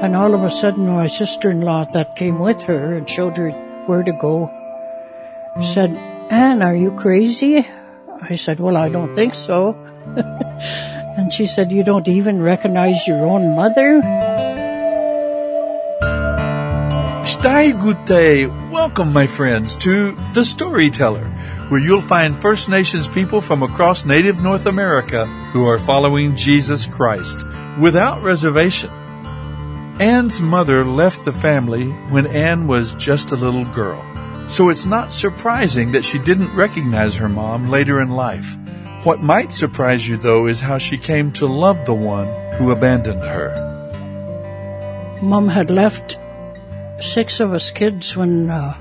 And all of a sudden, my sister-in-law that came with her and showed her where to go said, Anne, are you crazy? I said, well, I don't think so. and she said, you don't even recognize your own mother? Stai Gute. Welcome, my friends, to The Storyteller, where you'll find First Nations people from across native North America who are following Jesus Christ without reservation. Anne's mother left the family when Anne was just a little girl, so it's not surprising that she didn't recognize her mom later in life. What might surprise you, though, is how she came to love the one who abandoned her. Mom had left six of us kids when uh,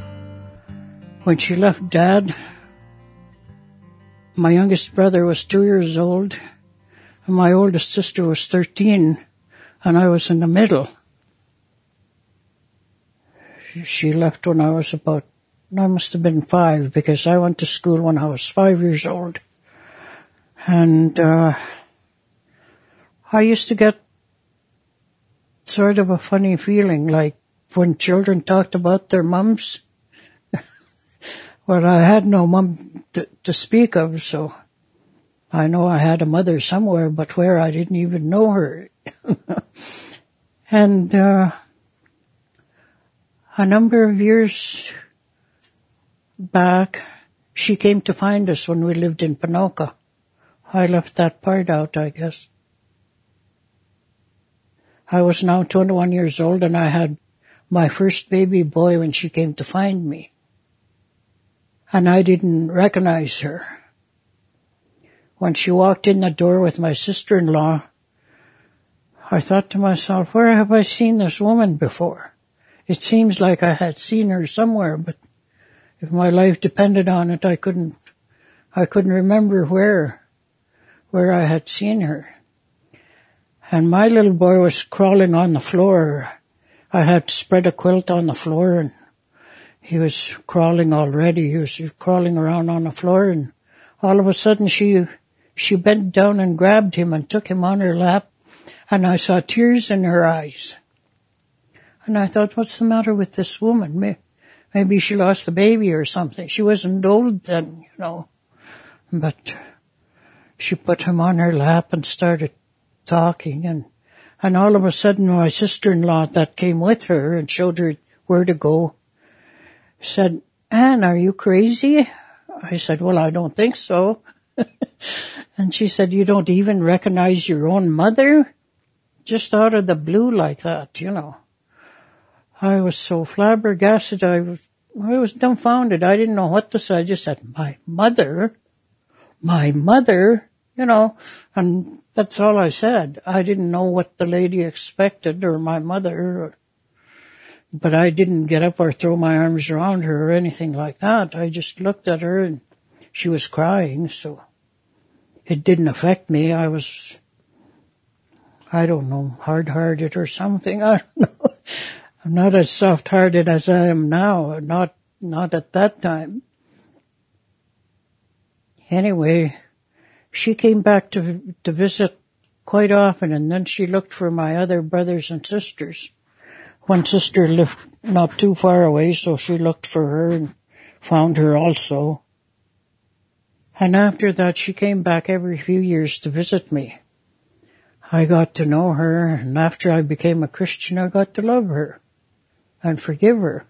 when she left dad. My youngest brother was two years old, and my oldest sister was thirteen, and I was in the middle. She left when I was about, I must have been five because I went to school when I was five years old. And, uh, I used to get sort of a funny feeling like when children talked about their mums. well, I had no mum to, to speak of, so I know I had a mother somewhere, but where I didn't even know her. and, uh, a number of years back, she came to find us when we lived in Ponoka. I left that part out, I guess. I was now 21 years old and I had my first baby boy when she came to find me. And I didn't recognize her. When she walked in the door with my sister-in-law, I thought to myself, where have I seen this woman before? It seems like I had seen her somewhere, but if my life depended on it, I couldn't, I couldn't remember where, where I had seen her. And my little boy was crawling on the floor. I had spread a quilt on the floor and he was crawling already. He was crawling around on the floor and all of a sudden she, she bent down and grabbed him and took him on her lap and I saw tears in her eyes. And I thought, what's the matter with this woman? Maybe she lost the baby or something. She wasn't old then, you know. But she put him on her lap and started talking and, and all of a sudden my sister-in-law that came with her and showed her where to go said, Anne, are you crazy? I said, well, I don't think so. and she said, you don't even recognize your own mother? Just out of the blue like that, you know. I was so flabbergasted. I was, I was dumbfounded. I didn't know what to say. I just said, my mother, my mother, you know, and that's all I said. I didn't know what the lady expected or my mother, but I didn't get up or throw my arms around her or anything like that. I just looked at her and she was crying. So it didn't affect me. I was, I don't know, hard hearted or something. I don't know. I'm not as soft-hearted as I am now, not, not at that time. Anyway, she came back to, to visit quite often and then she looked for my other brothers and sisters. One sister lived not too far away, so she looked for her and found her also. And after that, she came back every few years to visit me. I got to know her, and after I became a Christian, I got to love her and forgive her.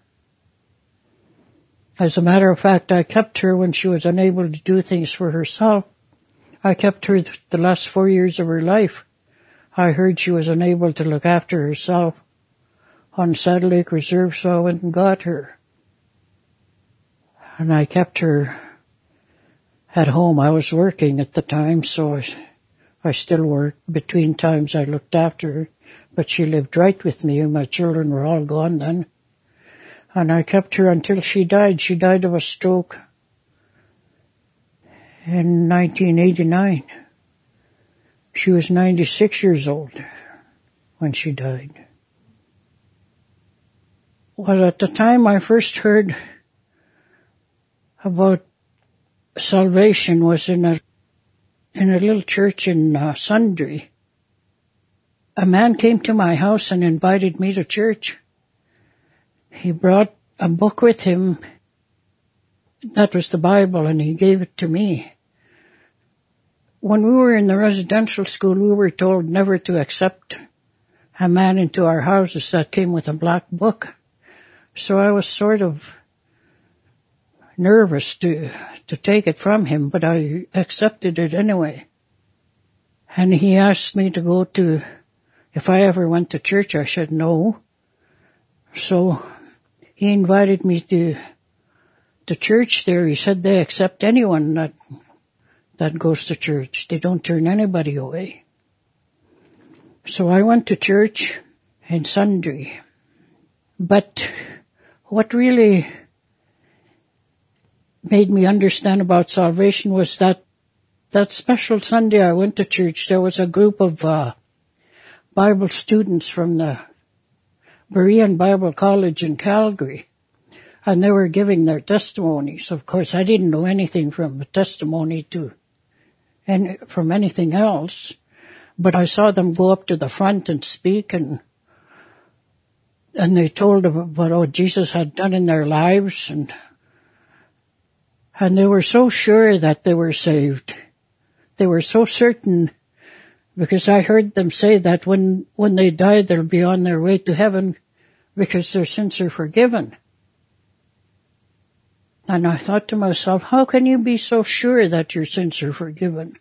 As a matter of fact, I kept her when she was unable to do things for herself. I kept her the last four years of her life. I heard she was unable to look after herself on Saddle Lake Reserve, so I went and got her. And I kept her at home. I was working at the time, so I, I still worked. Between times I looked after her but she lived right with me. And my children were all gone then. And I kept her until she died. She died of a stroke in 1989. She was 96 years old when she died. Well, at the time I first heard about salvation was in a in a little church in uh, Sundre a man came to my house and invited me to church. He brought a book with him. That was the Bible and he gave it to me. When we were in the residential school, we were told never to accept a man into our houses that came with a black book. So I was sort of nervous to, to take it from him, but I accepted it anyway. And he asked me to go to, if I ever went to church, I said no. So he invited me to the church there. He said they accept anyone that, that goes to church. They don't turn anybody away. So I went to church in Sundre. But what really made me understand about salvation was that that special Sunday I went to church, there was a group of uh, Bible students from the Berean Bible College in Calgary, and they were giving their testimonies. Of course, I didn't know anything from a testimony to, and from anything else. But I saw them go up to the front and speak and and they told about what Jesus had done in their lives and and they were so sure that they were saved. They were so certain because I heard them say that when, when they die, they'll be on their way to heaven because their sins are forgiven. And I thought to myself, how can you be so sure that your sins are forgiven?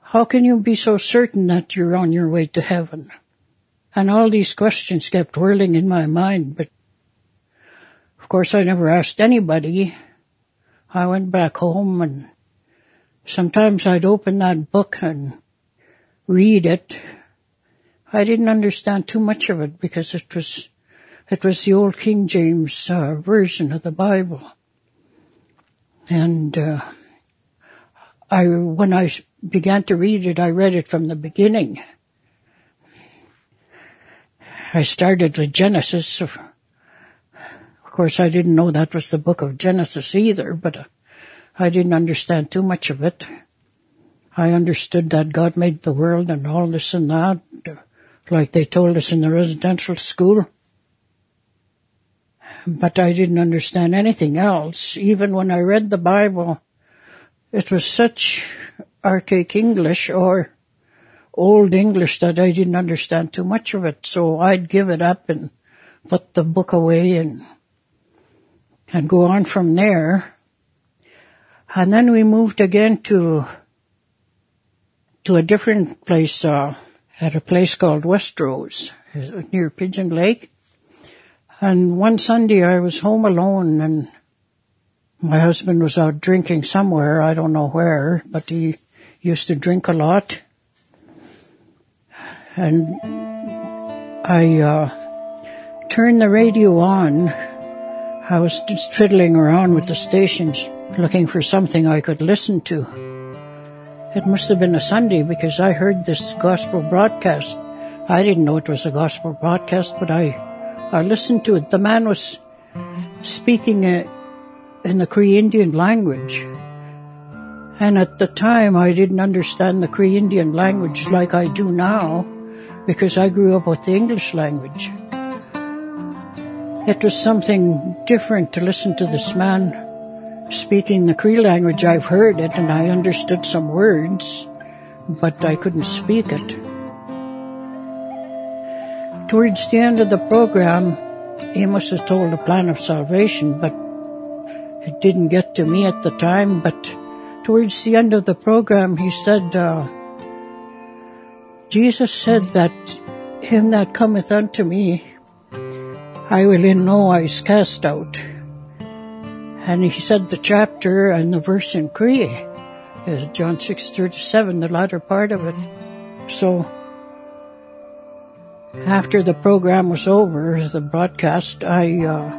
How can you be so certain that you're on your way to heaven? And all these questions kept whirling in my mind, but of course I never asked anybody. I went back home and sometimes I'd open that book and read it. I didn't understand too much of it because it was, it was the old King James uh, version of the Bible. And, uh, I, when I began to read it, I read it from the beginning. I started with Genesis. Of course, I didn't know that was the book of Genesis either, but uh, I didn't understand too much of it. I understood that God made the world and all this and that, like they told us in the residential school. But I didn't understand anything else. Even when I read the Bible, it was such archaic English or old English that I didn't understand too much of it. So I'd give it up and put the book away and, and go on from there. And then we moved again to, to a different place, uh, at a place called Westerose, near Pigeon Lake. And one Sunday I was home alone and my husband was out drinking somewhere, I don't know where, but he used to drink a lot. And I uh, turned the radio on. I was just fiddling around with the stations looking for something I could listen to. It must have been a Sunday because I heard this gospel broadcast. I didn't know it was a gospel broadcast, but I, I listened to it. The man was speaking uh, in the Cree Indian language. And at the time, I didn't understand the Cree Indian language like I do now because I grew up with the English language. It was something different to listen to this man speaking the Cree language. I've heard it and I understood some words, but I couldn't speak it. Towards the end of the program, Amos has told the plan of salvation, but it didn't get to me at the time, but towards the end of the program, he said, uh, Jesus said that him that cometh unto me, I will in no wise cast out. And he said the chapter and the verse in Cree is John 6:37, the latter part of it. So after the program was over, the broadcast, I uh,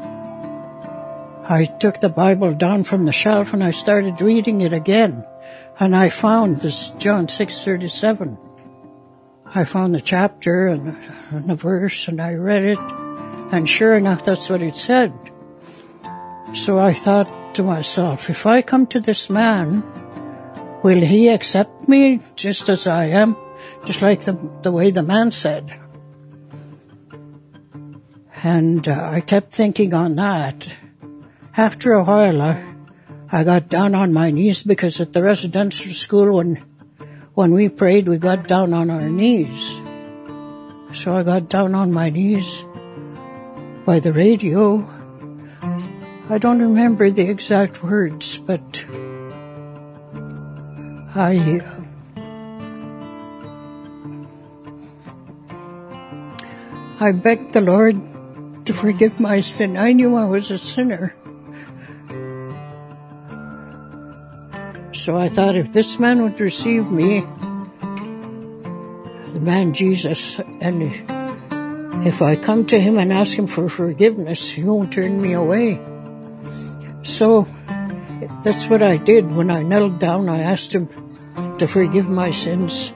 I took the Bible down from the shelf and I started reading it again. And I found this John 6:37. I found the chapter and, and the verse and I read it. And sure enough, that's what it said. So I thought to myself, if I come to this man, will he accept me just as I am? just like the, the way the man said. And uh, I kept thinking on that. After a while, I, I got down on my knees because at the residential school, when when we prayed, we got down on our knees. So I got down on my knees by the radio. I don't remember the exact words, but I. Uh, I begged the Lord to forgive my sin. I knew I was a sinner. So I thought if this man would receive me, the man Jesus, and if I come to him and ask him for forgiveness, he won't turn me away. So that's what I did. When I knelt down, I asked him to forgive my sins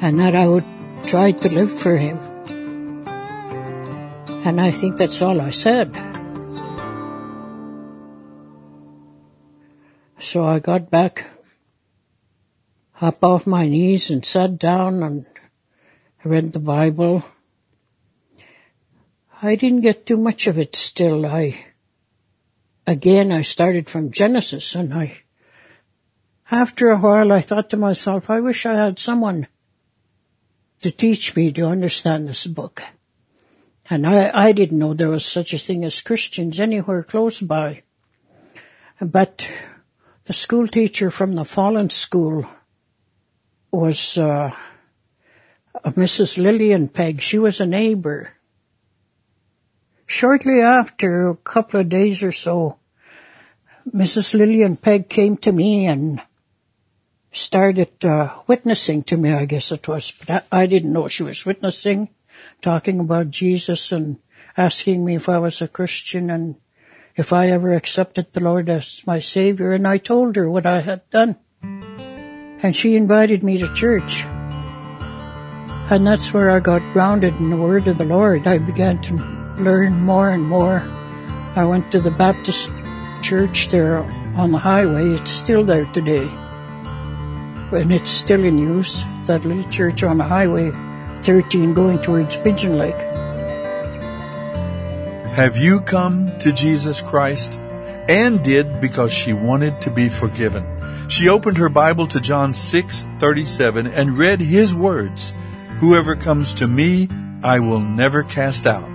and that I would try to live for him. And I think that's all I said. So I got back up off my knees and sat down and read the Bible. I didn't get too much of it still. I, again, I started from Genesis and I, after a while I thought to myself, I wish I had someone to teach me to understand this book. And I, I didn't know there was such a thing as Christians anywhere close by. But the school teacher from the Fallen School was uh, Mrs. Lillian Pegg. She was a neighbor. Shortly after, a couple of days or so, Mrs. Lillian Pegg came to me and started uh, witnessing to me, I guess it was. But I didn't know she was witnessing, talking about Jesus and asking me if I was a Christian and if I ever accepted the Lord as my Savior, and I told her what I had done. And she invited me to church. And that's where I got grounded in the Word of the Lord. I began to learn more and more. I went to the Baptist church there on the highway. It's still there today. And it's still in use, that little church on the highway 13 going towards Pigeon Lake. Have you come to Jesus Christ? Anne did because she wanted to be forgiven. She opened her Bible to John 6:37 and read his words, "Whoever comes to me, I will never cast out."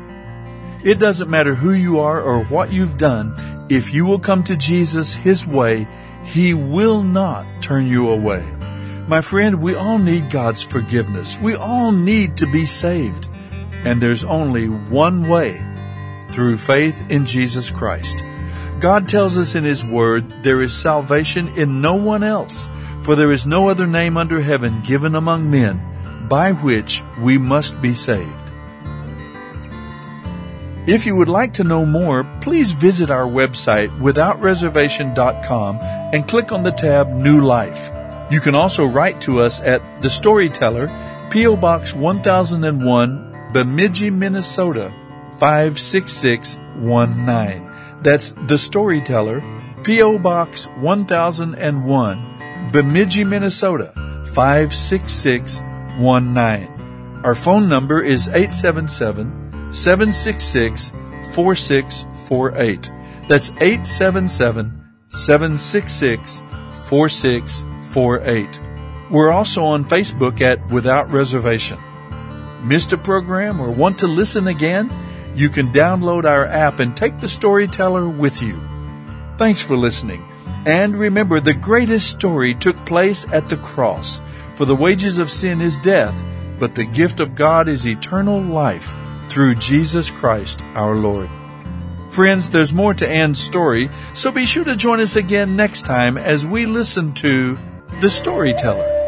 It doesn't matter who you are or what you've done, if you will come to Jesus his way, he will not turn you away. My friend, we all need God's forgiveness. We all need to be saved. And there's only one way through faith in Jesus Christ. God tells us in His Word there is salvation in no one else, for there is no other name under heaven given among men by which we must be saved. If you would like to know more, please visit our website withoutreservation.com and click on the tab New Life. You can also write to us at The Storyteller, P.O. Box 1001, Bemidji, Minnesota 56619. That's The Storyteller, P.O. Box 1001, Bemidji, Minnesota 56619. Our phone number is 877 766 4648. That's 877 766 4648. We're also on Facebook at Without Reservation. Missed a program or want to listen again? You can download our app and take the storyteller with you. Thanks for listening. And remember, the greatest story took place at the cross. For the wages of sin is death, but the gift of God is eternal life through Jesus Christ our Lord. Friends, there's more to Anne's story, so be sure to join us again next time as we listen to The Storyteller.